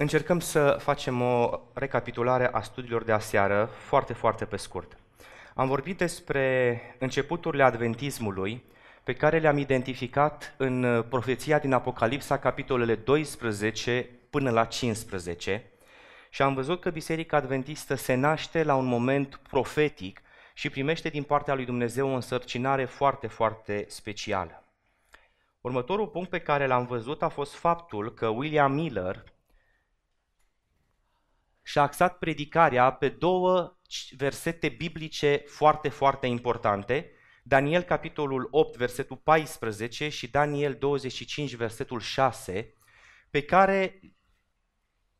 Încercăm să facem o recapitulare a studiilor de aseară, foarte, foarte pe scurt. Am vorbit despre începuturile adventismului, pe care le-am identificat în profeția din Apocalipsa, capitolele 12 până la 15, și am văzut că Biserica Adventistă se naște la un moment profetic și primește din partea lui Dumnezeu o însărcinare foarte, foarte specială. Următorul punct pe care l-am văzut a fost faptul că William Miller și-a axat predicarea pe două versete biblice foarte, foarte importante, Daniel capitolul 8, versetul 14 și Daniel 25, versetul 6, pe care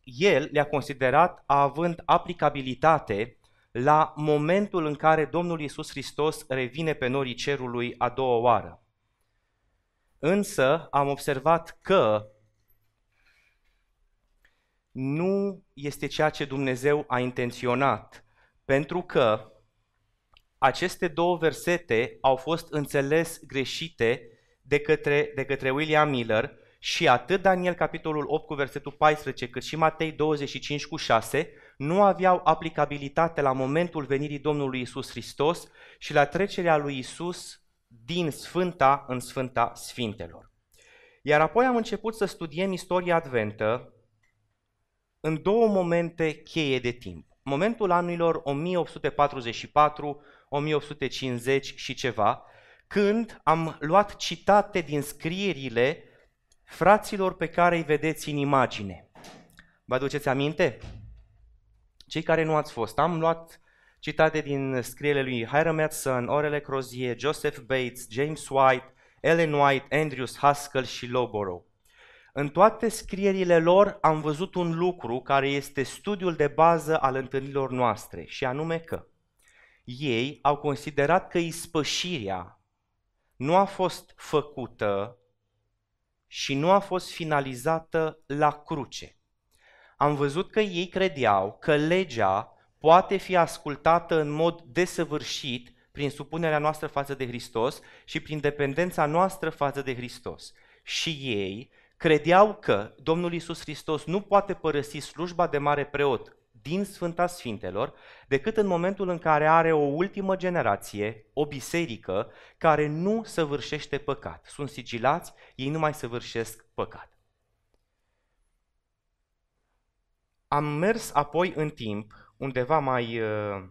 el le-a considerat având aplicabilitate la momentul în care Domnul Iisus Hristos revine pe norii cerului a doua oară. Însă am observat că nu este ceea ce Dumnezeu a intenționat, pentru că aceste două versete au fost înțeles greșite de către, de către William Miller și atât Daniel capitolul 8 cu versetul 14 cât și Matei 25 cu 6 nu aveau aplicabilitate la momentul venirii Domnului Isus Hristos și la trecerea lui Isus din Sfânta în Sfânta Sfintelor. Iar apoi am început să studiem istoria adventă în două momente cheie de timp. Momentul anilor 1844, 1850 și ceva, când am luat citate din scrierile fraților pe care îi vedeți în imagine. Vă aduceți aminte? Cei care nu ați fost, am luat citate din scrierile lui Hiram Edson, Orele Crozier, Joseph Bates, James White, Ellen White, Andrews Haskell și Lowborough. În toate scrierile lor am văzut un lucru care este studiul de bază al întâlnirilor noastre, și anume că ei au considerat că ispășirea nu a fost făcută și nu a fost finalizată la cruce. Am văzut că ei credeau că legea poate fi ascultată în mod desăvârșit prin supunerea noastră față de Hristos și prin dependența noastră față de Hristos. Și ei credeau că Domnul Isus Hristos nu poate părăsi slujba de mare preot din Sfânta Sfintelor, decât în momentul în care are o ultimă generație, o biserică, care nu săvârșește păcat. Sunt sigilați, ei nu mai săvârșesc păcat. Am mers apoi în timp, undeva mai, uh,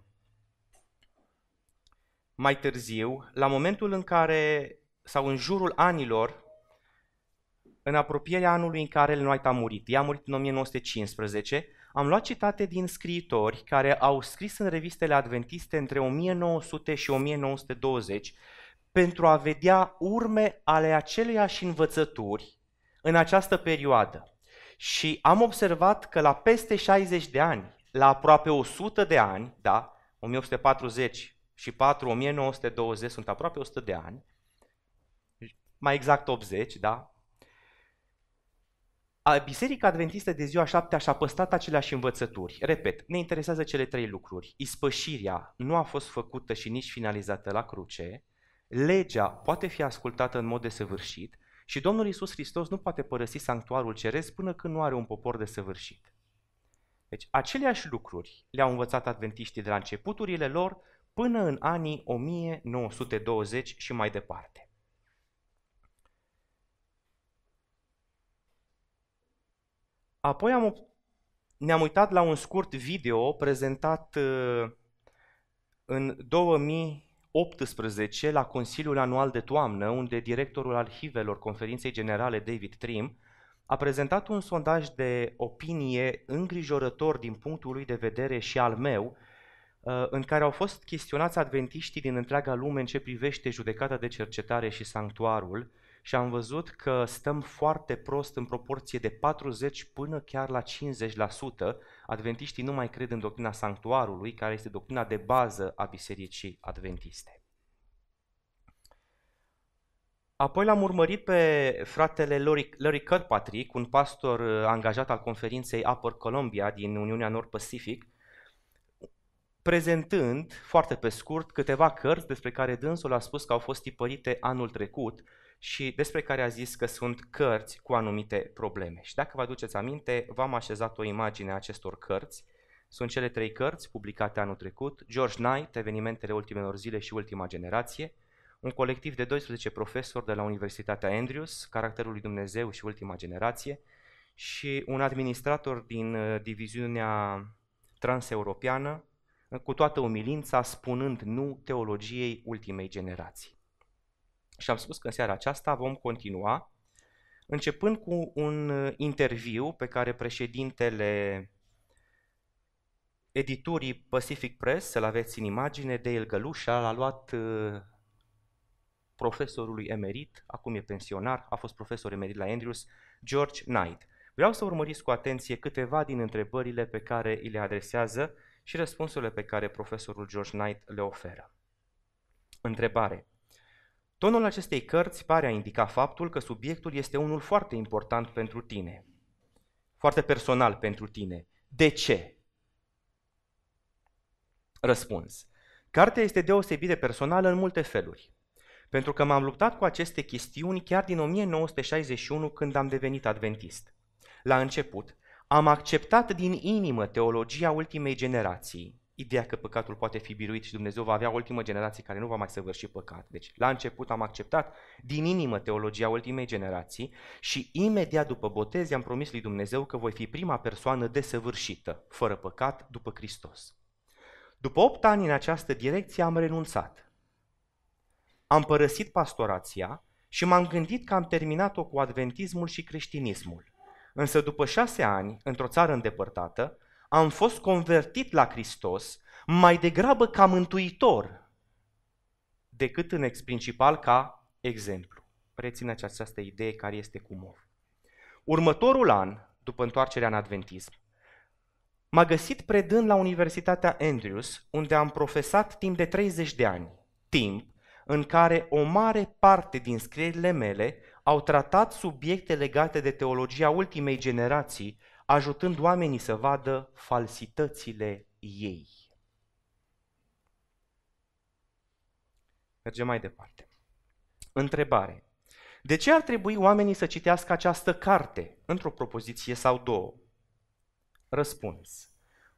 mai târziu, la momentul în care, sau în jurul anilor în apropierea anului în care Ellen White a murit. Ea a murit în 1915. Am luat citate din scriitori care au scris în revistele adventiste între 1900 și 1920 pentru a vedea urme ale aceleiași învățături în această perioadă. Și am observat că la peste 60 de ani, la aproape 100 de ani, da, 1840 și 4, 1920 sunt aproape 100 de ani, mai exact 80, da, Biserica Adventistă de ziua șaptea și-a păstrat aceleași învățături. Repet, ne interesează cele trei lucruri. Ispășirea nu a fost făcută și nici finalizată la cruce, legea poate fi ascultată în mod desăvârșit și Domnul Isus Hristos nu poate părăsi sanctuarul ceresc până când nu are un popor desăvârșit. Deci, aceleași lucruri le-au învățat adventiștii de la începuturile lor până în anii 1920 și mai departe. Apoi am, ne-am uitat la un scurt video prezentat uh, în 2018 la Consiliul Anual de Toamnă, unde directorul arhivelor Conferinței Generale David Trim a prezentat un sondaj de opinie îngrijorător din punctul lui de vedere și al meu, uh, în care au fost chestionați adventiștii din întreaga lume în ce privește judecata de cercetare și sanctuarul și am văzut că stăm foarte prost în proporție de 40 până chiar la 50%. Adventiștii nu mai cred în doctrina sanctuarului, care este doctrina de bază a bisericii adventiste. Apoi l-am urmărit pe fratele Larry Kirkpatrick, un pastor uh, angajat al conferinței Upper Columbia din Uniunea Nord-Pacific, prezentând foarte pe scurt câteva cărți despre care dânsul a spus că au fost tipărite anul trecut și despre care a zis că sunt cărți cu anumite probleme. Și dacă vă aduceți aminte, v-am așezat o imagine a acestor cărți. Sunt cele trei cărți publicate anul trecut, George Knight, Evenimentele ultimelor zile și Ultima generație, un colectiv de 12 profesori de la Universitatea Andrews, Caracterul lui Dumnezeu și Ultima generație, și un administrator din uh, diviziunea transeuropeană, cu toată umilința, spunând nu teologiei ultimei generații. Și am spus că în seara aceasta vom continua, începând cu un uh, interviu pe care președintele editurii Pacific Press, să-l aveți în imagine, Dale Gălușa, l-a luat uh, profesorului emerit, acum e pensionar, a fost profesor emerit la Andrews, George Knight. Vreau să urmăriți cu atenție câteva din întrebările pe care îi le adresează și răspunsurile pe care profesorul George Knight le oferă. Întrebare. Tonul acestei cărți pare a indica faptul că subiectul este unul foarte important pentru tine, foarte personal pentru tine. De ce? Răspuns. Cartea este deosebit de personală în multe feluri. Pentru că m-am luptat cu aceste chestiuni chiar din 1961 când am devenit adventist. La început, am acceptat din inimă teologia ultimei generații, ideea că păcatul poate fi biruit și Dumnezeu va avea o ultimă generație care nu va mai săvârși păcat. Deci, la început am acceptat din inimă teologia ultimei generații și imediat după botez am promis lui Dumnezeu că voi fi prima persoană desăvârșită, fără păcat, după Hristos. După opt ani în această direcție am renunțat. Am părăsit pastorația și m-am gândit că am terminat-o cu adventismul și creștinismul. Însă după șase ani, într-o țară îndepărtată, am fost convertit la Hristos mai degrabă ca mântuitor decât în ex principal ca exemplu. Rețineți această idee care este cu mov. Următorul an, după întoarcerea în adventism, m-a găsit predând la Universitatea Andrews, unde am profesat timp de 30 de ani, timp în care o mare parte din scrierile mele au tratat subiecte legate de teologia ultimei generații, ajutând oamenii să vadă falsitățile ei. Mergem mai departe. Întrebare. De ce ar trebui oamenii să citească această carte, într-o propoziție sau două? Răspuns.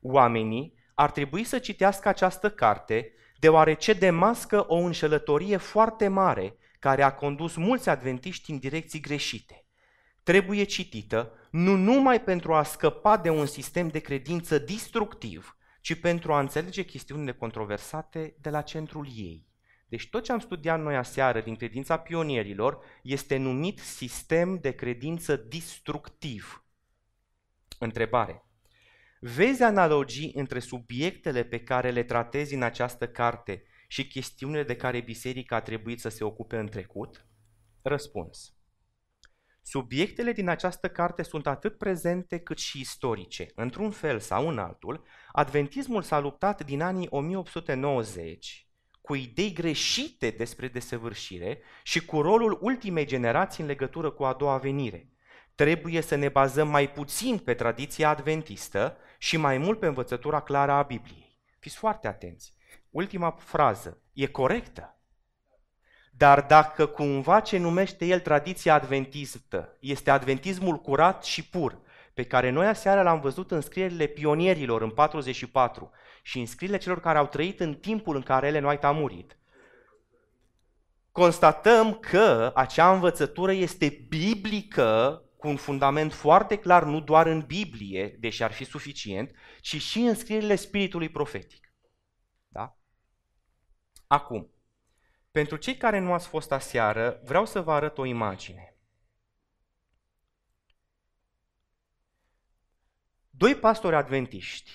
Oamenii ar trebui să citească această carte deoarece demască o înșelătorie foarte mare care a condus mulți adventiști în direcții greșite. Trebuie citită nu numai pentru a scăpa de un sistem de credință destructiv, ci pentru a înțelege chestiunile controversate de la centrul ei. Deci tot ce am studiat noi aseară din credința pionierilor este numit sistem de credință destructiv. Întrebare. Vezi analogii între subiectele pe care le tratezi în această carte și chestiunile de care biserica a trebuit să se ocupe în trecut? Răspuns. Subiectele din această carte sunt atât prezente cât și istorice. Într-un fel sau în altul, adventismul s-a luptat din anii 1890 cu idei greșite despre desăvârșire și cu rolul ultimei generații în legătură cu a doua venire. Trebuie să ne bazăm mai puțin pe tradiția adventistă și mai mult pe învățătura clară a Bibliei. Fiți foarte atenți. Ultima frază e corectă. Dar dacă cumva ce numește el tradiția adventistă este adventismul curat și pur, pe care noi aseară l-am văzut în scrierile pionierilor în 44 și în scrierile celor care au trăit în timpul în care Ellen White a murit, constatăm că acea învățătură este biblică cu un fundament foarte clar, nu doar în Biblie, deși ar fi suficient, ci și în scrierile spiritului profetic. Da? Acum, pentru cei care nu ați fost aseară, vreau să vă arăt o imagine. Doi pastori adventiști,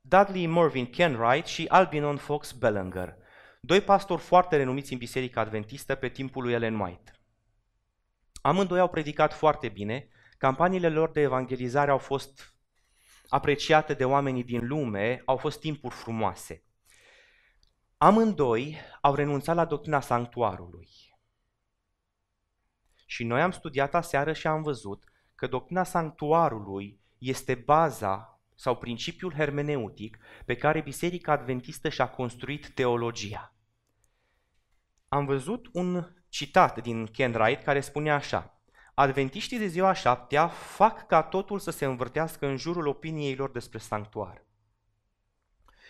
Dudley Mervyn Kenwright și Albinon Fox Bellinger, doi pastori foarte renumiți în Biserica Adventistă pe timpul lui Ellen White. Amândoi au predicat foarte bine, campaniile lor de evangelizare au fost apreciate de oamenii din lume, au fost timpuri frumoase. Amândoi au renunțat la doctrina sanctuarului. Și noi am studiat aseară și am văzut că doctrina sanctuarului este baza sau principiul hermeneutic pe care Biserica Adventistă și-a construit teologia. Am văzut un citat din Ken Wright care spune așa. Adventiștii de ziua șaptea fac ca totul să se învârtească în jurul opiniei lor despre sanctuar.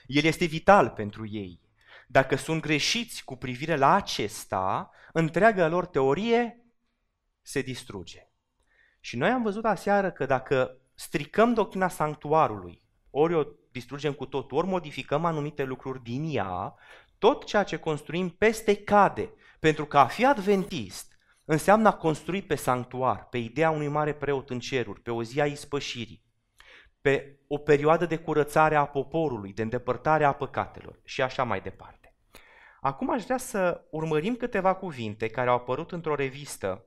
El este vital pentru ei. Dacă sunt greșiți cu privire la acesta, întreaga lor teorie se distruge. Și noi am văzut aseară că dacă stricăm doctrina sanctuarului, ori o distrugem cu tot, ori modificăm anumite lucruri din ea, tot ceea ce construim peste cade. Pentru că a fi adventist înseamnă a construi pe sanctuar, pe ideea unui mare preot în ceruri, pe o zi a ispășirii, pe o perioadă de curățare a poporului, de îndepărtare a păcatelor și așa mai departe. Acum aș vrea să urmărim câteva cuvinte care au apărut într-o revistă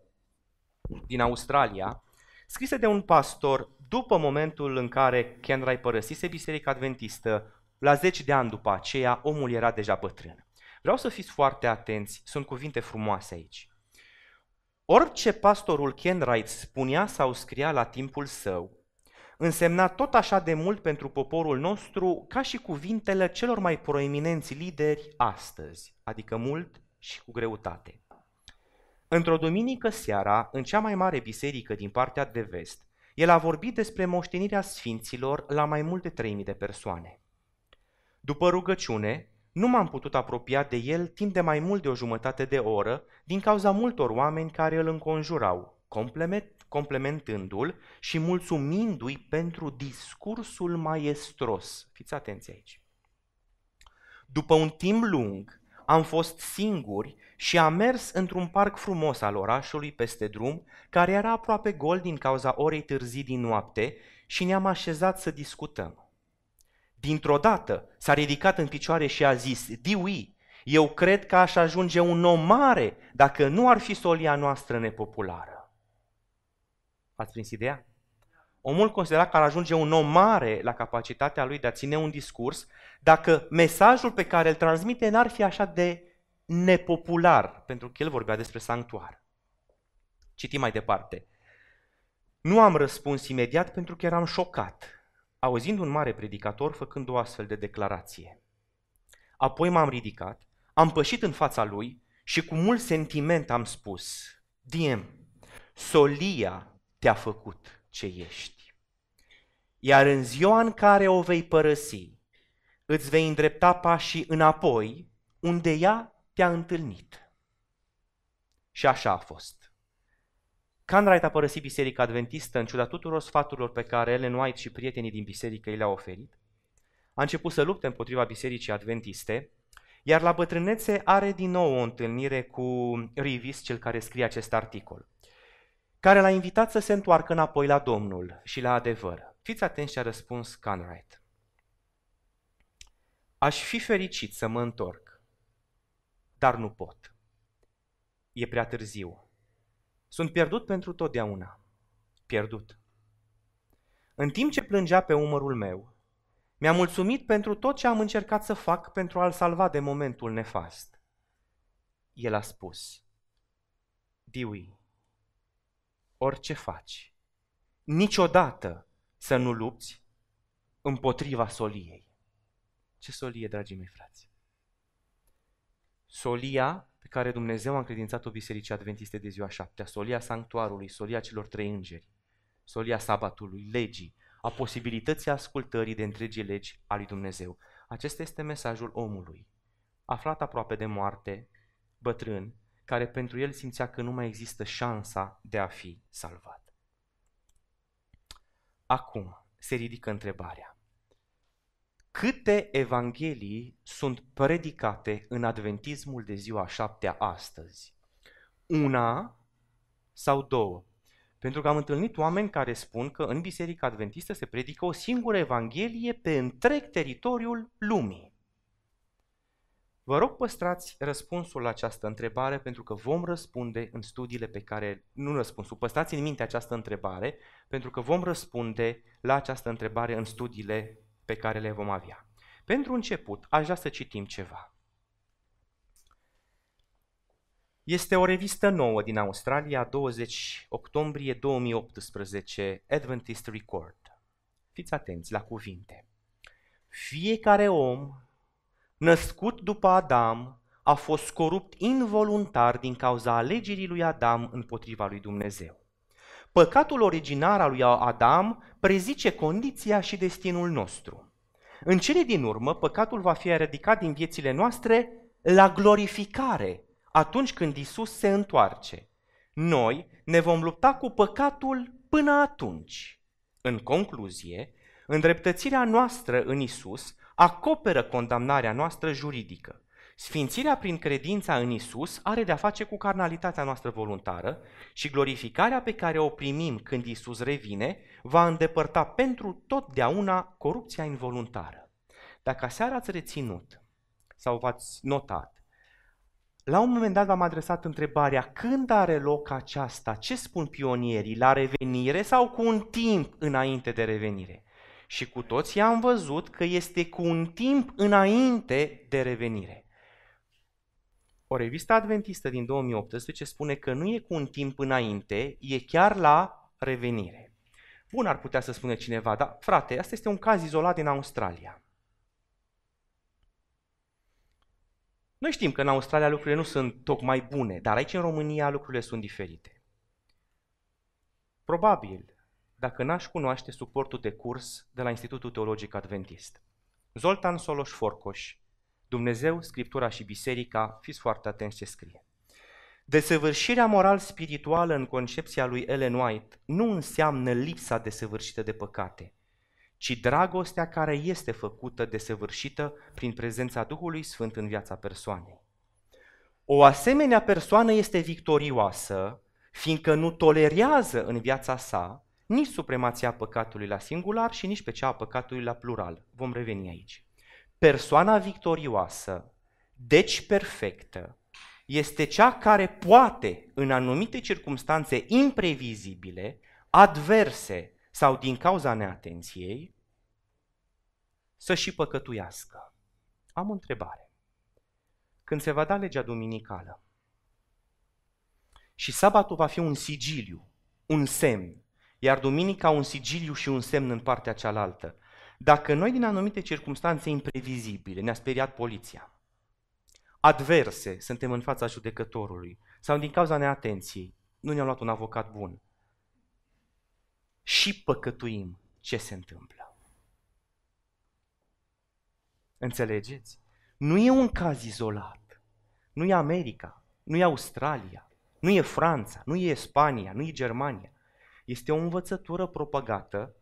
din Australia, scrise de un pastor după momentul în care Ken Rai părăsise Biserica Adventistă, la 10 de ani după aceea, omul era deja bătrân. Vreau să fiți foarte atenți, sunt cuvinte frumoase aici. Orice pastorul Ken Wright spunea sau scria la timpul său, însemna tot așa de mult pentru poporul nostru ca și cuvintele celor mai proeminenți lideri astăzi, adică mult și cu greutate. Într-o duminică seara, în cea mai mare biserică din partea de vest, el a vorbit despre moștenirea sfinților la mai multe treimi de persoane. După rugăciune, nu m-am putut apropia de el timp de mai mult de o jumătate de oră din cauza multor oameni care îl înconjurau, complementându-l și mulțumindu-i pentru discursul maestros. Fiți atenți aici. După un timp lung, am fost singuri și am mers într-un parc frumos al orașului peste drum, care era aproape gol din cauza orei târzii din noapte și ne-am așezat să discutăm. Dintr-o dată s-a ridicat în picioare și a zis, Diui, eu cred că aș ajunge un om mare dacă nu ar fi solia noastră nepopulară. Ați prins ideea? Omul considera că ar ajunge un om mare la capacitatea lui de a ține un discurs dacă mesajul pe care îl transmite n-ar fi așa de nepopular, pentru că el vorbea despre sanctuar. Citim mai departe. Nu am răspuns imediat pentru că eram șocat, auzind un mare predicator făcând o astfel de declarație. Apoi m-am ridicat, am pășit în fața lui și cu mult sentiment am spus, Diem, solia te-a făcut ce ești. Iar în ziua în care o vei părăsi, îți vei îndrepta pașii înapoi, unde ea te-a întâlnit. Și așa a fost. Canright a părăsit Biserica Adventistă în ciuda tuturor sfaturilor pe care Ellen White și prietenii din biserică i le-au oferit. A început să lupte împotriva Bisericii Adventiste, iar la bătrânețe are din nou o întâlnire cu Rivis, cel care scrie acest articol, care l-a invitat să se întoarcă înapoi la Domnul și la adevăr. Fiți atenți ce a răspuns Canright. Aș fi fericit să mă întorc, dar nu pot. E prea târziu. Sunt pierdut pentru totdeauna. Pierdut. În timp ce plângea pe umărul meu, mi-a mulțumit pentru tot ce am încercat să fac pentru a-l salva de momentul nefast. El a spus, Diui, orice faci, niciodată să nu lupți împotriva soliei. Ce solie, dragii mei frați? solia pe care Dumnezeu a încredințat-o Bisericii Adventiste de ziua șaptea, solia sanctuarului, solia celor trei îngeri, solia sabatului, legii, a posibilității ascultării de întregii legi a lui Dumnezeu. Acesta este mesajul omului, aflat aproape de moarte, bătrân, care pentru el simțea că nu mai există șansa de a fi salvat. Acum se ridică întrebarea câte evanghelii sunt predicate în adventismul de ziua șaptea astăzi? Una sau două? Pentru că am întâlnit oameni care spun că în Biserica Adventistă se predică o singură evanghelie pe întreg teritoriul lumii. Vă rog păstrați răspunsul la această întrebare pentru că vom răspunde în studiile pe care, nu răspunsul, păstrați în minte această întrebare pentru că vom răspunde la această întrebare în studiile pe care le vom avea. Pentru început, aș vrea să citim ceva. Este o revistă nouă din Australia, 20 octombrie 2018, Adventist Record. Fiți atenți la cuvinte. Fiecare om născut după Adam a fost corupt involuntar din cauza alegerii lui Adam împotriva lui Dumnezeu. Păcatul originar al lui Adam prezice condiția și destinul nostru. În cele din urmă, păcatul va fi eradicat din viețile noastre la glorificare, atunci când Isus se întoarce. Noi ne vom lupta cu păcatul până atunci. În concluzie, îndreptățirea noastră în Isus acoperă condamnarea noastră juridică. Sfințirea prin credința în Isus are de-a face cu carnalitatea noastră voluntară și glorificarea pe care o primim când Isus revine va îndepărta pentru totdeauna corupția involuntară. Dacă aseară ați reținut sau v-ați notat, la un moment dat v-am adresat întrebarea când are loc aceasta, ce spun pionierii, la revenire sau cu un timp înainte de revenire? Și cu toții am văzut că este cu un timp înainte de revenire. O revistă adventistă din 2018 spune că nu e cu un timp înainte, e chiar la revenire. Bun ar putea să spună cineva, dar frate, asta este un caz izolat din Australia. Noi știm că în Australia lucrurile nu sunt tocmai bune, dar aici în România lucrurile sunt diferite. Probabil, dacă n-aș cunoaște suportul de curs de la Institutul Teologic Adventist. Zoltan Soloș Forcoș, Dumnezeu, Scriptura și Biserica, fiți foarte atenți ce scrie. Desăvârșirea moral-spirituală în concepția lui Ellen White nu înseamnă lipsa desăvârșită de păcate, ci dragostea care este făcută desăvârșită prin prezența Duhului Sfânt în viața persoanei. O asemenea persoană este victorioasă, fiindcă nu tolerează în viața sa nici supremația păcatului la singular și nici pe cea a păcatului la plural. Vom reveni aici. Persoana victorioasă, deci perfectă, este cea care poate, în anumite circunstanțe imprevizibile, adverse sau din cauza neatenției, să și păcătuiască. Am o întrebare. Când se va da legea duminicală și sabatul va fi un sigiliu, un semn, iar duminica un sigiliu și un semn în partea cealaltă, dacă noi din anumite circunstanțe imprevizibile ne-a speriat poliția, adverse, suntem în fața judecătorului, sau din cauza neatenției, nu ne-am luat un avocat bun, și păcătuim, ce se întâmplă? Înțelegeți? Nu e un caz izolat. Nu e America, nu e Australia, nu e Franța, nu e Spania, nu e Germania. Este o învățătură propagată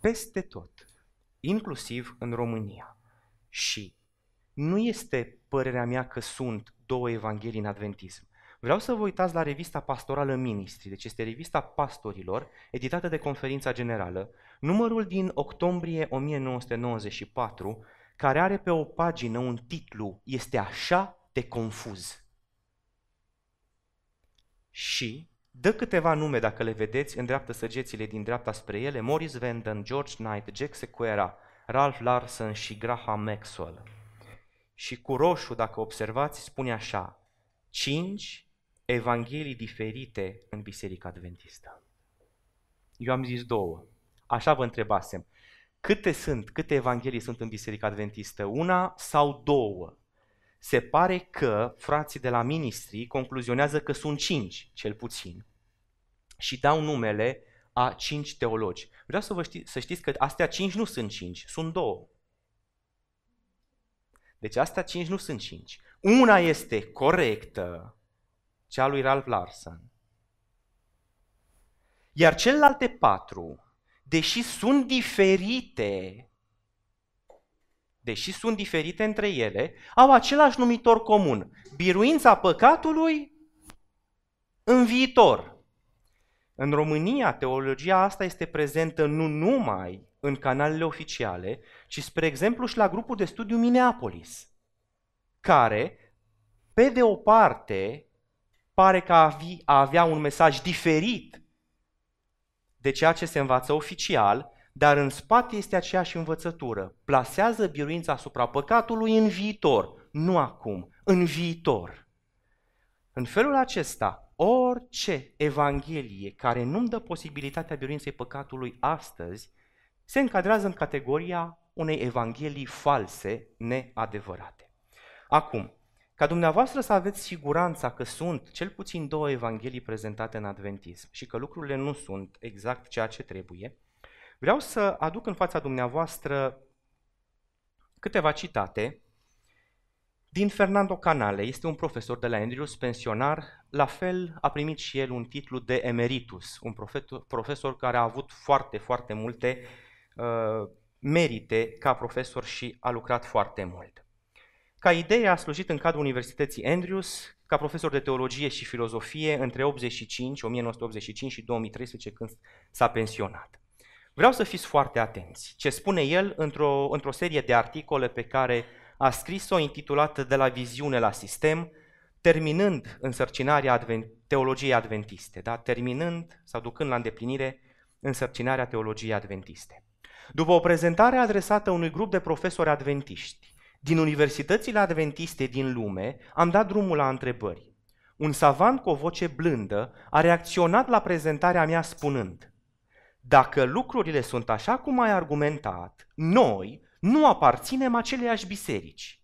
peste tot inclusiv în România. Și nu este părerea mea că sunt două evanghelii în adventism. Vreau să vă uitați la revista pastorală Ministri, deci este revista pastorilor, editată de Conferința Generală, numărul din octombrie 1994, care are pe o pagină un titlu, este așa de confuz. Și Dă câteva nume, dacă le vedeți, îndreaptă săgețile din dreapta spre ele, Morris Vanden, George Knight, Jack Sequeira, Ralph Larson și Graham Maxwell. Și cu roșu, dacă observați, spune așa, cinci evanghelii diferite în Biserica Adventistă. Eu am zis două. Așa vă întrebasem. Câte sunt, câte evanghelii sunt în Biserica Adventistă? Una sau două? Se pare că frații de la ministrii concluzionează că sunt cinci, cel puțin, și dau numele a cinci teologi. Vreau să, vă ști, să știți că astea cinci nu sunt cinci, sunt două. Deci astea cinci nu sunt cinci. Una este corectă, cea lui Ralph Larson. Iar celelalte patru, deși sunt diferite, deși sunt diferite între ele, au același numitor comun, biruința păcatului în viitor. În România, teologia asta este prezentă nu numai în canalele oficiale, ci, spre exemplu, și la grupul de studiu Minneapolis, care, pe de o parte, pare că a avea un mesaj diferit de ceea ce se învață oficial, dar în spate este aceeași învățătură. Plasează biruința asupra păcatului în viitor, nu acum, în viitor. În felul acesta, orice evanghelie care nu-mi dă posibilitatea biruinței păcatului astăzi, se încadrează în categoria unei evanghelii false, neadevărate. Acum, ca dumneavoastră să aveți siguranța că sunt cel puțin două evanghelii prezentate în adventism și că lucrurile nu sunt exact ceea ce trebuie, vreau să aduc în fața dumneavoastră câteva citate din Fernando Canale. Este un profesor de la Andrews, pensionar. La fel a primit și el un titlu de emeritus, un profesor care a avut foarte, foarte multe uh, merite ca profesor și a lucrat foarte mult. Ca idee a slujit în cadrul Universității Andrews ca profesor de teologie și filozofie între 85, 1985 și 2013 când s-a pensionat. Vreau să fiți foarte atenți. Ce spune el într-o, într-o serie de articole pe care a scris-o intitulată De la viziune la sistem, terminând însărcinarea advent, teologiei adventiste, da? terminând sau ducând la îndeplinire însărcinarea teologiei adventiste. După o prezentare adresată unui grup de profesori adventiști din universitățile adventiste din lume, am dat drumul la întrebări. Un savant cu o voce blândă a reacționat la prezentarea mea spunând Dacă lucrurile sunt așa cum ai argumentat, noi nu aparținem aceleiași biserici.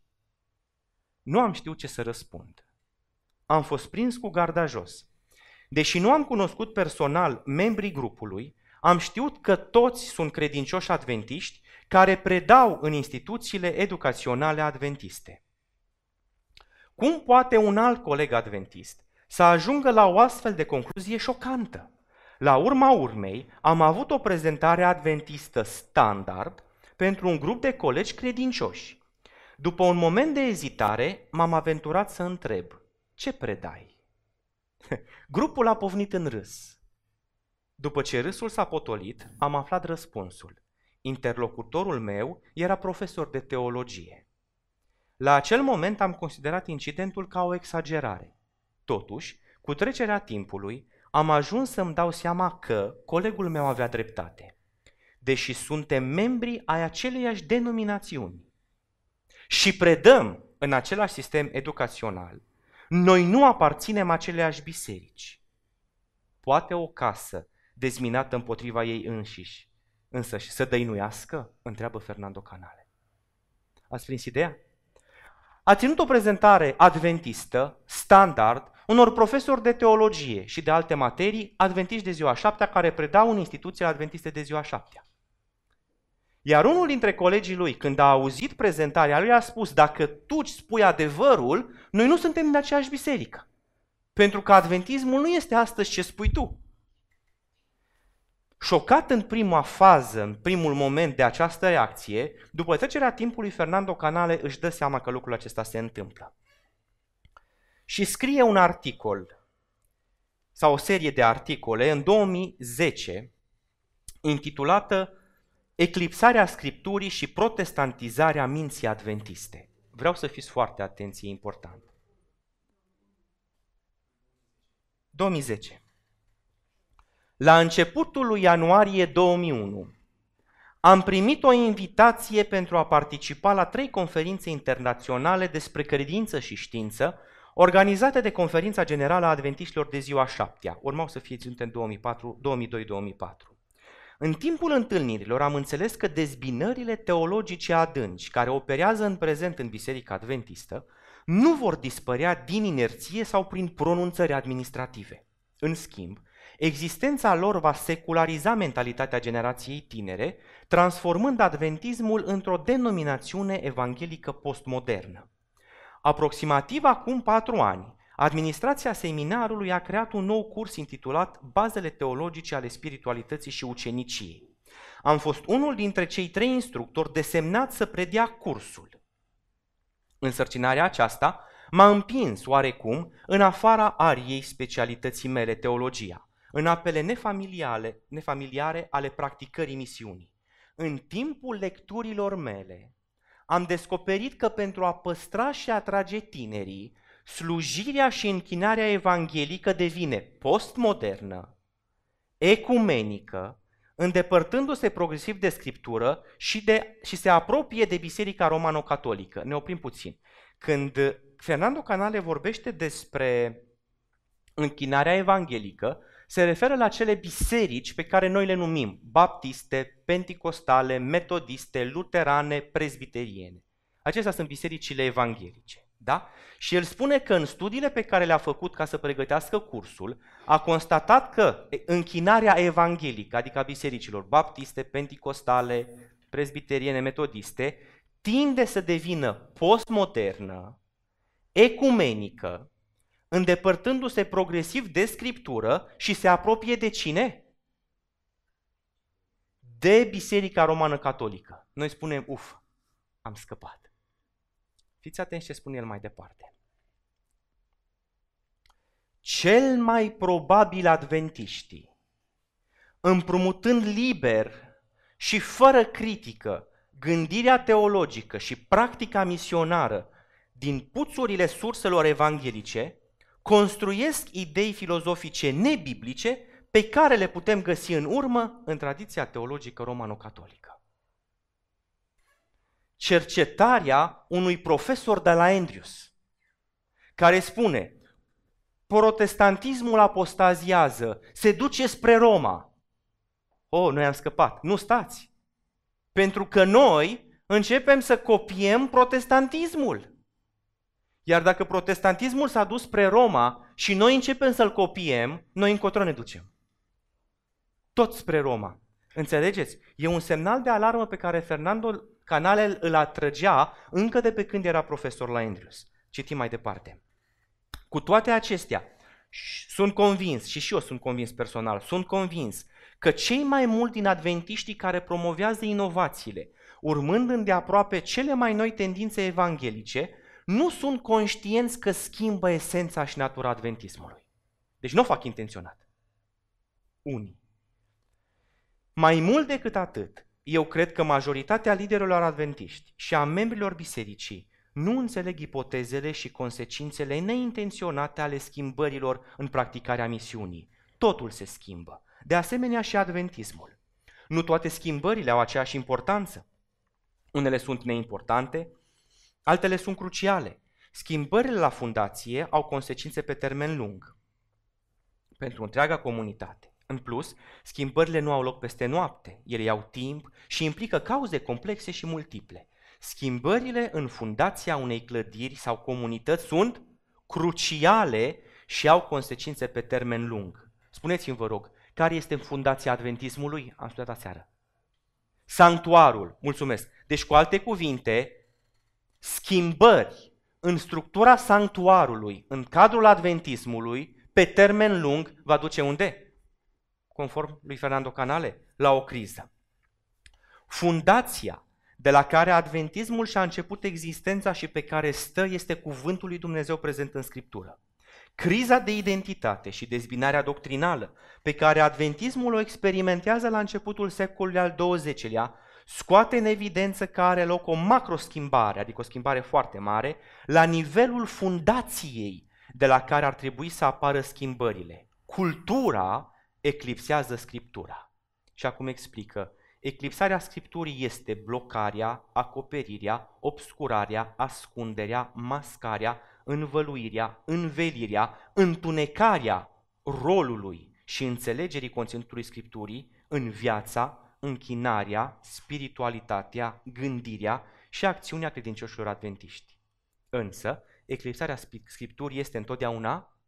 Nu am știut ce să răspund. Am fost prins cu garda jos. Deși nu am cunoscut personal membrii grupului, am știut că toți sunt credincioși adventiști care predau în instituțiile educaționale adventiste. Cum poate un alt coleg adventist să ajungă la o astfel de concluzie șocantă? La urma urmei, am avut o prezentare adventistă standard pentru un grup de colegi credincioși. După un moment de ezitare, m-am aventurat să întreb, ce predai? Grupul a povnit în râs. După ce râsul s-a potolit, am aflat răspunsul. Interlocutorul meu era profesor de teologie. La acel moment am considerat incidentul ca o exagerare. Totuși, cu trecerea timpului, am ajuns să-mi dau seama că colegul meu avea dreptate. Deși suntem membri ai aceleiași denominațiuni și predăm în același sistem educațional, noi nu aparținem aceleași biserici. Poate o casă dezminată împotriva ei înșiși, însă și să dăinuiască? Întreabă Fernando Canale. Ați prins ideea? A ținut o prezentare adventistă, standard, unor profesori de teologie și de alte materii adventiști de ziua șaptea care predau în instituțiile adventiste de ziua șaptea. Iar unul dintre colegii lui, când a auzit prezentarea lui, a spus, dacă tu îți spui adevărul, noi nu suntem din aceeași biserică. Pentru că adventismul nu este astăzi ce spui tu. Șocat în prima fază, în primul moment de această reacție, după trecerea timpului, Fernando Canale își dă seama că lucrul acesta se întâmplă. Și scrie un articol sau o serie de articole în 2010 intitulată Eclipsarea Scripturii și protestantizarea minții adventiste. Vreau să fiți foarte atenți, e important. 2010. La începutul lui ianuarie 2001, am primit o invitație pentru a participa la trei conferințe internaționale despre credință și știință, organizate de Conferința Generală a Adventiștilor de ziua șaptea. Urmau să fie ținute în 2002-2004. În timpul întâlnirilor am înțeles că dezbinările teologice adânci care operează în prezent în Biserica Adventistă nu vor dispărea din inerție sau prin pronunțări administrative. În schimb, Existența lor va seculariza mentalitatea generației tinere, transformând adventismul într-o denominațiune evanghelică postmodernă. Aproximativ acum patru ani, administrația seminarului a creat un nou curs intitulat Bazele teologice ale spiritualității și uceniciei. Am fost unul dintre cei trei instructori desemnați să predea cursul. Însărcinarea aceasta m-a împins oarecum în afara ariei specialității mele, teologia în apele nefamiliare, nefamiliare ale practicării misiunii. În timpul lecturilor mele am descoperit că pentru a păstra și atrage tinerii, slujirea și închinarea evanghelică devine postmodernă, ecumenică, îndepărtându-se progresiv de scriptură și, de, și se apropie de Biserica Romano-Catolică. Ne oprim puțin. Când Fernando Canale vorbește despre închinarea evanghelică, se referă la cele biserici pe care noi le numim baptiste, penticostale, metodiste, luterane, prezbiteriene. Acestea sunt bisericile evanghelice. Da? Și el spune că în studiile pe care le-a făcut ca să pregătească cursul, a constatat că închinarea evanghelică, adică a bisericilor baptiste, penticostale, presbiteriene, metodiste, tinde să devină postmodernă, ecumenică, îndepărtându-se progresiv de scriptură și se apropie de cine? De Biserica Romană Catolică. Noi spunem, uf, am scăpat. Fiți atenți ce spune el mai departe. Cel mai probabil adventiștii, împrumutând liber și fără critică gândirea teologică și practica misionară din puțurile surselor evanghelice, construiesc idei filozofice nebiblice pe care le putem găsi în urmă în tradiția teologică romano-catolică. Cercetarea unui profesor de la Andrews, care spune, protestantismul apostaziază, se duce spre Roma. Oh, noi am scăpat. Nu stați. Pentru că noi începem să copiem protestantismul. Iar dacă protestantismul s-a dus spre Roma și noi începem să-l copiem, noi încotro ne ducem. Tot spre Roma. Înțelegeți? E un semnal de alarmă pe care Fernando Canale îl atrăgea încă de pe când era profesor la Andrews. Citim mai departe. Cu toate acestea, sunt convins, și și eu sunt convins personal, sunt convins că cei mai mulți din adventiștii care promovează inovațiile, urmând îndeaproape cele mai noi tendințe evanghelice, nu sunt conștienți că schimbă esența și natura adventismului. Deci nu o fac intenționat. Unii. Mai mult decât atât, eu cred că majoritatea liderilor adventiști și a membrilor bisericii nu înțeleg ipotezele și consecințele neintenționate ale schimbărilor în practicarea misiunii. Totul se schimbă. De asemenea și adventismul. Nu toate schimbările au aceeași importanță. Unele sunt neimportante, altele sunt cruciale. Schimbările la fundație au consecințe pe termen lung pentru întreaga comunitate. În plus, schimbările nu au loc peste noapte, ele iau timp și implică cauze complexe și multiple. Schimbările în fundația unei clădiri sau comunități sunt cruciale și au consecințe pe termen lung. Spuneți-mi, vă rog, care este fundația adventismului? Am studiat aseară. Sanctuarul, mulțumesc. Deci, cu alte cuvinte, schimbări în structura sanctuarului, în cadrul adventismului, pe termen lung, va duce unde? Conform lui Fernando Canale, la o criză. Fundația de la care adventismul și-a început existența și pe care stă este cuvântul lui Dumnezeu prezent în Scriptură. Criza de identitate și dezbinarea doctrinală pe care adventismul o experimentează la începutul secolului al XX-lea scoate în evidență că are loc o macroschimbare, adică o schimbare foarte mare, la nivelul fundației de la care ar trebui să apară schimbările. Cultura eclipsează Scriptura. Și acum explică Eclipsarea Scripturii este blocarea, acoperirea, obscurarea, ascunderea, mascarea, învăluirea, învelirea, întunecarea rolului și înțelegerii conținutului Scripturii în viața, închinarea, spiritualitatea, gândirea și acțiunea credincioșilor adventiști. Însă, eclipsarea Scripturii este întotdeauna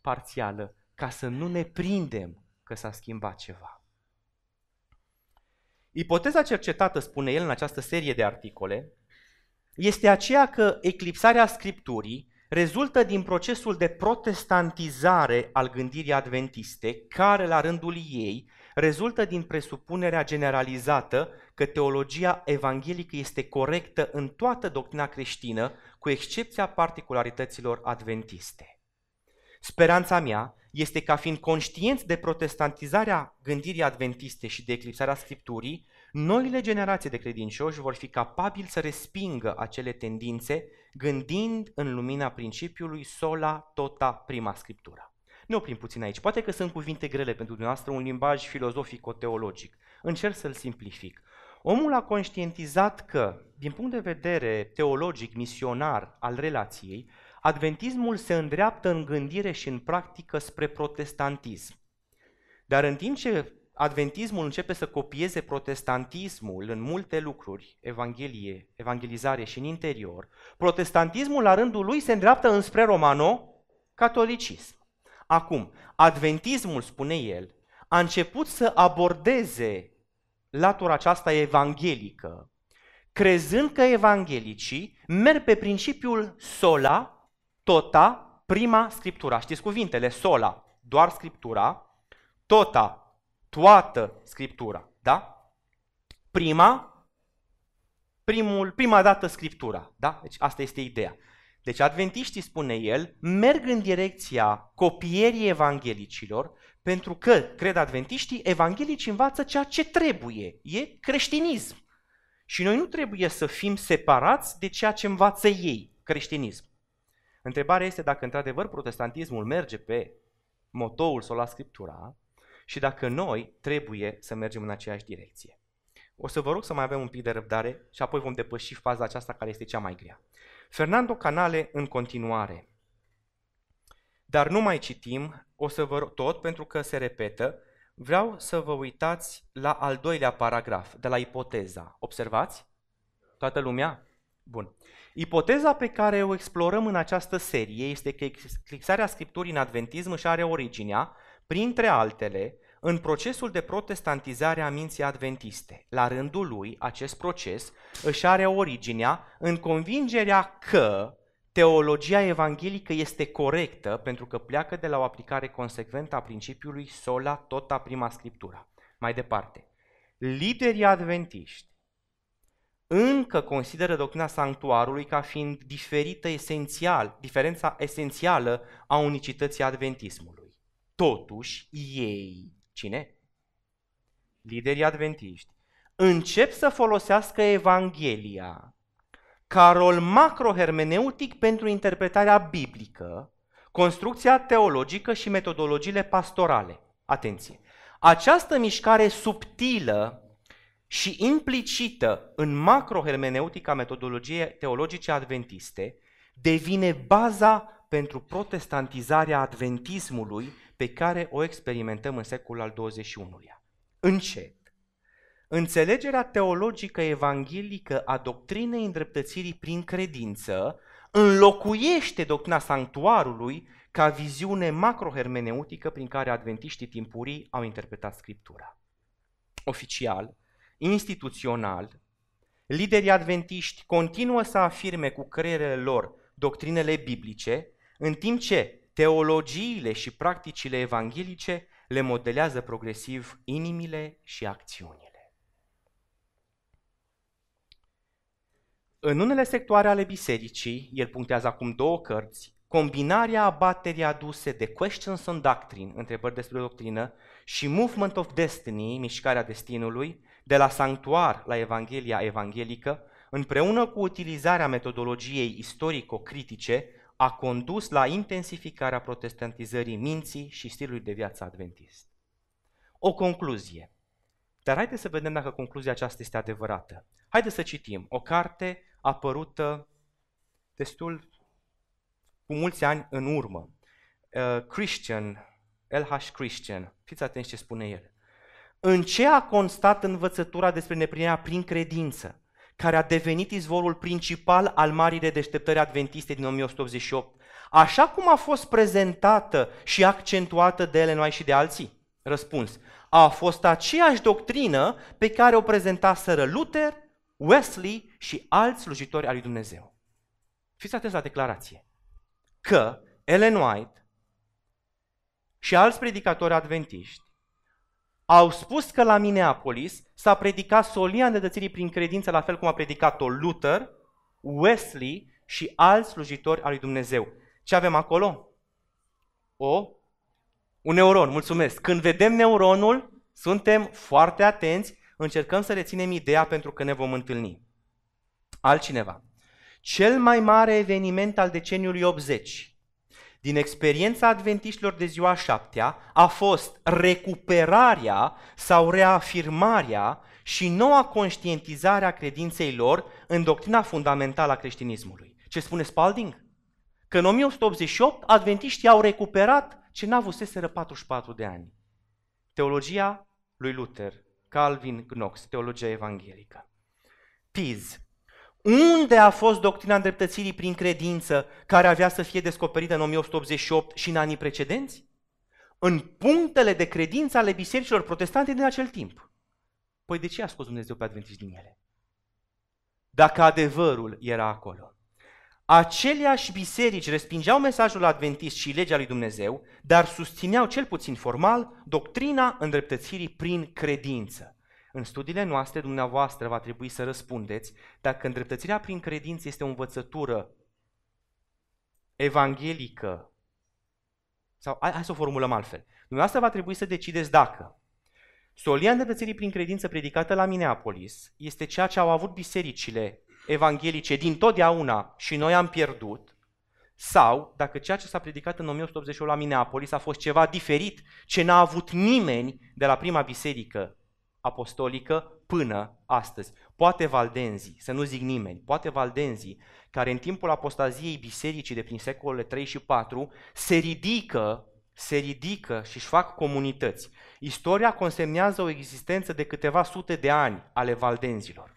parțială, ca să nu ne prindem că s-a schimbat ceva. Ipoteza cercetată, spune el în această serie de articole, este aceea că eclipsarea Scripturii rezultă din procesul de protestantizare al gândirii adventiste, care la rândul ei rezultă din presupunerea generalizată că teologia evanghelică este corectă în toată doctrina creștină, cu excepția particularităților adventiste. Speranța mea este ca fiind conștienți de protestantizarea gândirii adventiste și de eclipsarea Scripturii, noile generații de credincioși vor fi capabili să respingă acele tendințe gândind în lumina principiului sola tota prima Scriptura. Ne oprim puțin aici. Poate că sunt cuvinte grele pentru dumneavoastră, un limbaj filozofico-teologic. Încerc să-l simplific. Omul a conștientizat că, din punct de vedere teologic, misionar al relației, adventismul se îndreaptă în gândire și în practică spre protestantism. Dar în timp ce adventismul începe să copieze protestantismul în multe lucruri, evanghelie, evangelizare și în interior, protestantismul la rândul lui se îndreaptă înspre romano-catolicism. Acum, adventismul, spune el, a început să abordeze latura aceasta evanghelică, crezând că evanghelicii merg pe principiul sola, tota, prima scriptura. Știți cuvintele? Sola, doar scriptura, tota, toată scriptura. Da? Prima, primul, prima dată scriptura. Da? Deci asta este ideea. Deci adventiștii, spune el, merg în direcția copierii evanghelicilor, pentru că, cred adventiștii, evanghelici învață ceea ce trebuie. E creștinism. Și noi nu trebuie să fim separați de ceea ce învață ei, creștinism. Întrebarea este dacă într-adevăr protestantismul merge pe motoul sola scriptura și dacă noi trebuie să mergem în aceeași direcție. O să vă rog să mai avem un pic de răbdare și apoi vom depăși faza aceasta care este cea mai grea. Fernando Canale în continuare. Dar nu mai citim, o să vă rog, tot pentru că se repetă, vreau să vă uitați la al doilea paragraf, de la ipoteza. Observați? Toată lumea? Bun. Ipoteza pe care o explorăm în această serie este că eclipsarea Scripturii în Adventism își are originea, printre altele, în procesul de protestantizare a minții adventiste. La rândul lui, acest proces își are originea în convingerea că teologia evanghelică este corectă pentru că pleacă de la o aplicare consecventă a principiului sola tota prima scriptura. Mai departe, liderii adventiști încă consideră doctrina sanctuarului ca fiind diferită esențial, diferența esențială a unicității adventismului. Totuși, ei, cine? Liderii adventiști, încep să folosească Evanghelia ca rol macrohermeneutic pentru interpretarea biblică, construcția teologică și metodologiile pastorale. Atenție! Această mișcare subtilă și implicită în macrohermeneutica metodologiei teologice adventiste devine baza pentru protestantizarea adventismului pe care o experimentăm în secolul al XXI-lea. Încet, înțelegerea teologică evanghelică a doctrinei îndreptățirii prin credință înlocuiește doctrina sanctuarului ca viziune macrohermeneutică prin care adventiștii timpurii au interpretat Scriptura. Oficial, instituțional, liderii adventiști continuă să afirme cu creierele lor doctrinele biblice, în timp ce teologiile și practicile evanghelice le modelează progresiv inimile și acțiunile. În unele sectoare ale bisericii, el punctează acum două cărți, combinarea abaterii aduse de Questions on Doctrine, întrebări despre doctrină, și Movement of Destiny, mișcarea destinului, de la sanctuar la Evanghelia evanghelică, împreună cu utilizarea metodologiei istorico-critice, a condus la intensificarea protestantizării minții și stilului de viață adventist. O concluzie. Dar haideți să vedem dacă concluzia aceasta este adevărată. Haideți să citim o carte apărută destul cu mulți ani în urmă. Uh, Christian, L.H. Christian, fiți atenți ce spune el. În ce a constat învățătura despre neprinirea prin credință, care a devenit izvorul principal al marii de deșteptări adventiste din 1188, așa cum a fost prezentată și accentuată de ele noi și de alții? Răspuns. A fost aceeași doctrină pe care o prezentaseră Luther, Wesley și alți slujitori al lui Dumnezeu. Fiți atenți la declarație. Că Ellen White și alți predicatori adventiști au spus că la Minneapolis s-a predicat solia îndedățirii prin credință, la fel cum a predicat-o Luther, Wesley și alți slujitori al lui Dumnezeu. Ce avem acolo? O, un neuron, mulțumesc. Când vedem neuronul, suntem foarte atenți, încercăm să reținem ideea pentru că ne vom întâlni. Altcineva. Cel mai mare eveniment al deceniului 80 din experiența adventiștilor de ziua șaptea a fost recuperarea sau reafirmarea și noua conștientizare a credinței lor în doctrina fundamentală a creștinismului. Ce spune Spalding? Că în 1188 adventiștii au recuperat ce n-avuseseră 44 de ani. Teologia lui Luther, Calvin Knox, teologia evanghelică. Piz. Unde a fost doctrina îndreptățirii prin credință care avea să fie descoperită în 1888 și în anii precedenți? În punctele de credință ale bisericilor protestante din acel timp. Păi de ce a scos Dumnezeu pe adventiști din ele? Dacă adevărul era acolo. Aceleași biserici respingeau mesajul adventist și legea lui Dumnezeu, dar susțineau cel puțin formal doctrina îndreptățirii prin credință. În studiile noastre, dumneavoastră va trebui să răspundeți dacă îndreptățirea prin credință este o învățătură evanghelică, sau hai, hai să o formulăm altfel. Dumneavoastră va trebui să decideți dacă solia îndreptățirii prin credință predicată la Minneapolis este ceea ce au avut bisericile evanghelice din totdeauna și noi am pierdut, sau dacă ceea ce s-a predicat în 1888 la Minneapolis a fost ceva diferit, ce n-a avut nimeni de la prima biserică apostolică până astăzi. Poate valdenzii, să nu zic nimeni, poate valdenzii, care în timpul apostaziei bisericii de prin secolele 3 și 4 se ridică, se ridică și își fac comunități. Istoria consemnează o existență de câteva sute de ani ale valdenzilor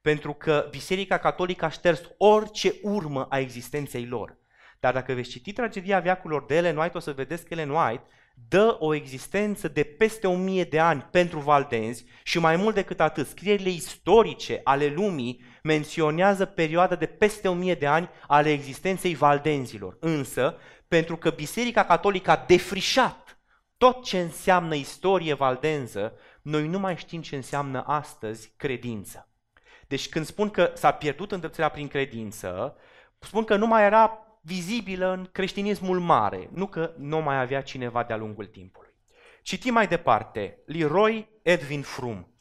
pentru că Biserica Catolică a șters orice urmă a existenței lor. Dar dacă veți citi tragedia veacurilor de Ellen White, o să vedeți că Ellen White dă o existență de peste o mie de ani pentru valdenzi și mai mult decât atât, scrierile istorice ale lumii menționează perioada de peste o mie de ani ale existenței valdenzilor. Însă, pentru că Biserica Catolică a defrișat tot ce înseamnă istorie valdenză, noi nu mai știm ce înseamnă astăzi credință. Deci când spun că s-a pierdut îndreptățirea prin credință, spun că nu mai era vizibilă în creștinismul mare, nu că nu mai avea cineva de-a lungul timpului. Citim mai departe, Leroy Edwin Frum,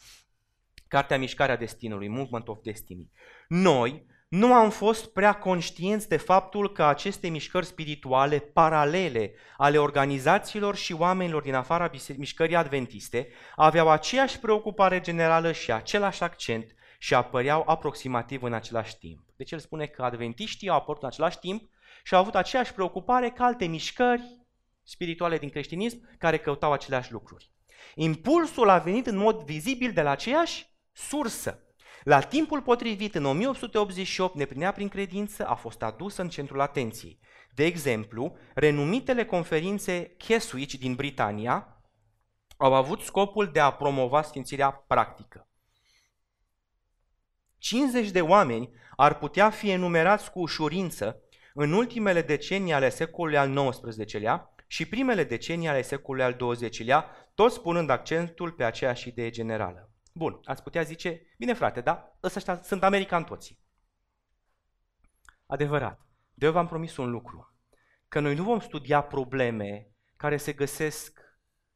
Cartea Mișcarea Destinului, Movement of Destiny. Noi nu am fost prea conștienți de faptul că aceste mișcări spirituale paralele ale organizațiilor și oamenilor din afara mișcării adventiste aveau aceeași preocupare generală și același accent și apăreau aproximativ în același timp. Deci el spune că adventiștii au apărut în același timp și au avut aceeași preocupare ca alte mișcări spirituale din creștinism care căutau aceleași lucruri. Impulsul a venit în mod vizibil de la aceeași sursă. La timpul potrivit, în 1888, neplinea prin credință a fost adusă în centrul atenției. De exemplu, renumitele conferințe Keswich din Britania au avut scopul de a promova sfințirea practică. 50 de oameni ar putea fi enumerați cu ușurință în ultimele decenii ale secolului al XIX-lea și primele decenii ale secolului al XX-lea, toți spunând accentul pe aceeași idee generală. Bun, ați putea zice, bine frate, da, ăștia sunt americani toți. Adevărat, de eu v-am promis un lucru, că noi nu vom studia probleme care se găsesc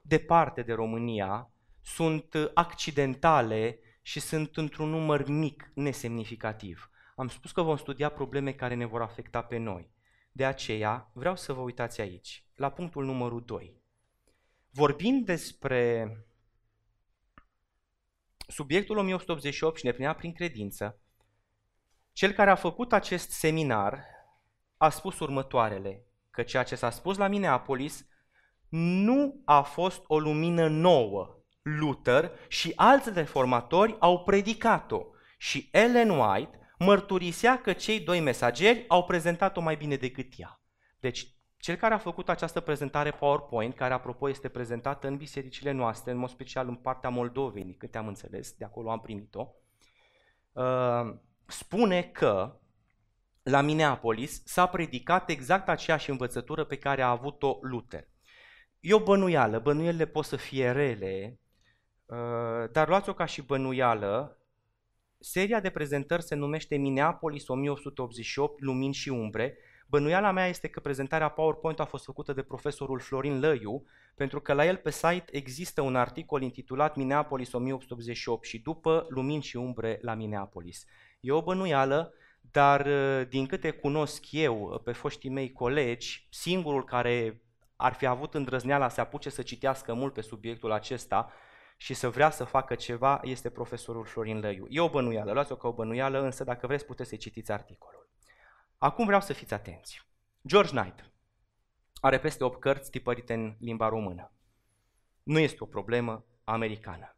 departe de România, sunt accidentale și sunt într-un număr mic, nesemnificativ. Am spus că vom studia probleme care ne vor afecta pe noi. De aceea vreau să vă uitați aici, la punctul numărul 2. Vorbind despre subiectul 1188 și neplinea prin credință, cel care a făcut acest seminar a spus următoarele, că ceea ce s-a spus la Minneapolis nu a fost o lumină nouă, Luther și alți reformatori au predicat-o și Ellen White mărturisea că cei doi mesageri au prezentat-o mai bine decât ea. Deci, cel care a făcut această prezentare PowerPoint, care apropo este prezentată în bisericile noastre, în mod special în partea Moldovei, câte am înțeles, de acolo am primit-o, uh, spune că la Minneapolis s-a predicat exact aceeași învățătură pe care a avut-o Luther. E o bănuială, bănuielile pot să fie rele, Uh, dar luați-o ca și bănuială, seria de prezentări se numește Minneapolis 1888, Lumini și Umbre. Bănuiala mea este că prezentarea PowerPoint a fost făcută de profesorul Florin Lăiu, pentru că la el pe site există un articol intitulat Minneapolis 1888 și după Lumini și Umbre la Minneapolis. E o bănuială, dar uh, din câte cunosc eu uh, pe foștii mei colegi, singurul care ar fi avut îndrăzneala să apuce să citească mult pe subiectul acesta și să vrea să facă ceva este profesorul Florin Lăiu. E o bănuială, luați-o ca o bănuială, însă dacă vreți puteți să citiți articolul. Acum vreau să fiți atenți. George Knight are peste 8 cărți tipărite în limba română. Nu este o problemă, americană.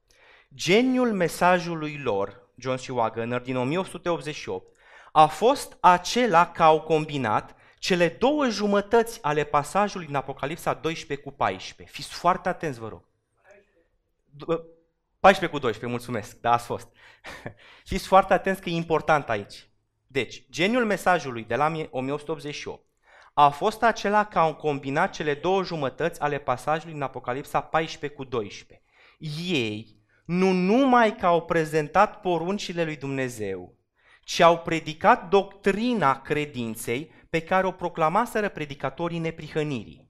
Geniul mesajului lor, John și Wagner, din 1888, a fost acela că au combinat cele două jumătăți ale pasajului din Apocalipsa 12 cu 14. Fiți foarte atenți, vă rog. 14 cu 12, mulțumesc, da, ați fost. Fiți foarte atenți că e important aici. Deci, geniul mesajului de la 1888 a fost acela că au combinat cele două jumătăți ale pasajului din Apocalipsa 14 cu 12. Ei nu numai că au prezentat poruncile lui Dumnezeu, ci au predicat doctrina credinței pe care o proclamaseră predicatorii neprihănirii.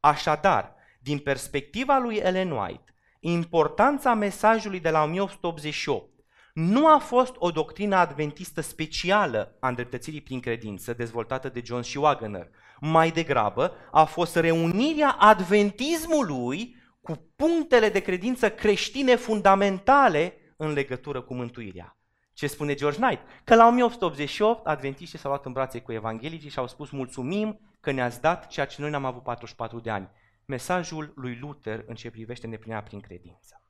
Așadar, din perspectiva lui Ellen White, importanța mesajului de la 1888 nu a fost o doctrină adventistă specială a îndreptățirii prin credință dezvoltată de John și Wagner. Mai degrabă a fost reunirea adventismului cu punctele de credință creștine fundamentale în legătură cu mântuirea. Ce spune George Knight? Că la 1888 adventiștii s-au luat în brațe cu evanghelicii și au spus mulțumim că ne-ați dat ceea ce noi n-am avut 44 de ani. Mesajul lui Luther în ce privește neplinirea prin credință.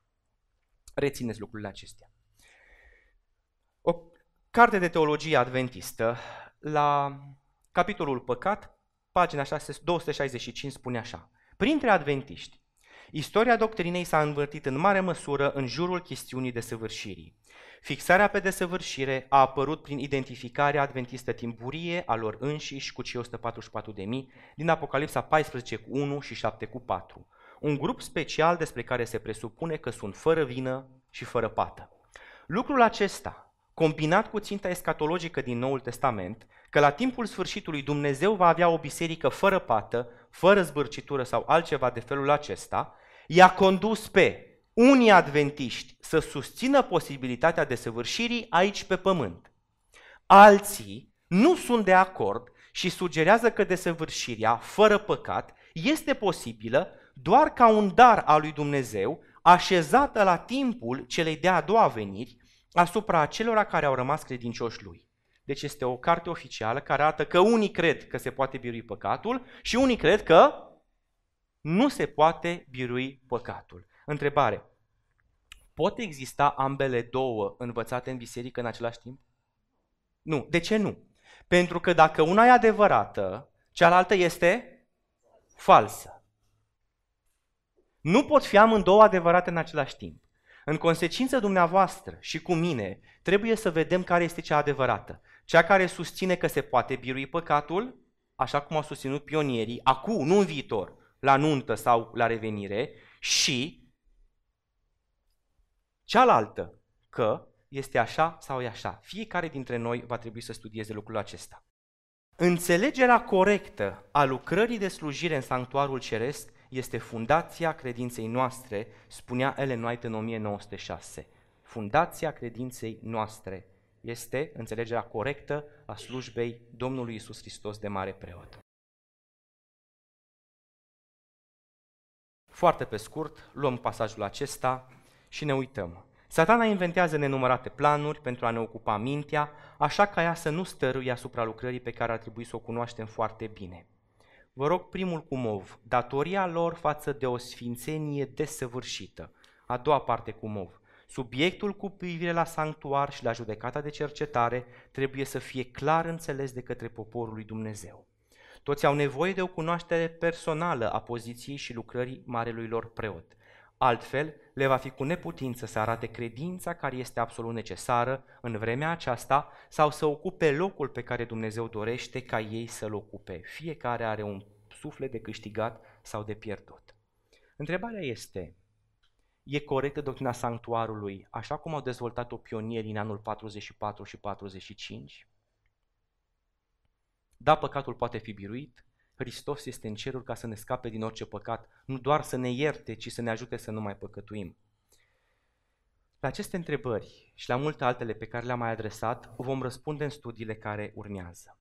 Rețineți lucrurile acestea. O carte de teologie adventistă, la capitolul păcat, pagina 265 spune așa. Printre adventiști, istoria doctrinei s-a învârtit în mare măsură în jurul chestiunii desăvârșirii. Fixarea pe desăvârșire a apărut prin identificarea adventistă timpurie a lor înșiși cu cei 144.000 din Apocalipsa 14 cu 1 și 7 cu 4. Un grup special despre care se presupune că sunt fără vină și fără pată. Lucrul acesta, combinat cu ținta escatologică din Noul Testament, că la timpul sfârșitului Dumnezeu va avea o biserică fără pată, fără zbârcitură sau altceva de felul acesta, i-a condus pe unii adventiști să susțină posibilitatea desăvârșirii aici pe pământ. Alții nu sunt de acord și sugerează că desăvârșirea, fără păcat, este posibilă doar ca un dar al lui Dumnezeu, așezată la timpul celei de-a doua veniri, asupra acelora care au rămas credincioși lui. Deci este o carte oficială care arată că unii cred că se poate birui păcatul și unii cred că nu se poate birui păcatul. Întrebare. Pot exista ambele două învățate în biserică în același timp? Nu. De ce nu? Pentru că dacă una e adevărată, cealaltă este falsă. Nu pot fi amândouă adevărate în același timp. În consecință dumneavoastră și cu mine, trebuie să vedem care este cea adevărată. Cea care susține că se poate birui păcatul, așa cum au susținut pionierii, acum, nu în viitor, la nuntă sau la revenire, și Cealaltă, că este așa sau e așa. Fiecare dintre noi va trebui să studieze lucrul acesta. Înțelegerea corectă a lucrării de slujire în sanctuarul ceresc este fundația credinței noastre, spunea Ellen White în 1906. Fundația credinței noastre este înțelegerea corectă a slujbei Domnului Isus Hristos de mare preot. Foarte pe scurt, luăm pasajul acesta și ne uităm. Satana inventează nenumărate planuri pentru a ne ocupa mintea, așa ca ea să nu stăruie asupra lucrării pe care ar trebui să o cunoaștem foarte bine. Vă rog primul cu mov, datoria lor față de o sfințenie desăvârșită. A doua parte cu mov. Subiectul cu privire la sanctuar și la judecata de cercetare trebuie să fie clar înțeles de către poporul lui Dumnezeu. Toți au nevoie de o cunoaștere personală a poziției și lucrării marelui lor preot. Altfel, le va fi cu neputință să arate credința care este absolut necesară în vremea aceasta sau să ocupe locul pe care Dumnezeu dorește ca ei să-l ocupe. Fiecare are un suflet de câștigat sau de pierdut. Întrebarea este, e corectă doctrina sanctuarului așa cum au dezvoltat-o pionierii în anul 44 și 45? Da, păcatul poate fi biruit, Hristos este în cerul ca să ne scape din orice păcat, nu doar să ne ierte, ci să ne ajute să nu mai păcătuim. La aceste întrebări și la multe altele pe care le-am mai adresat, vom răspunde în studiile care urmează.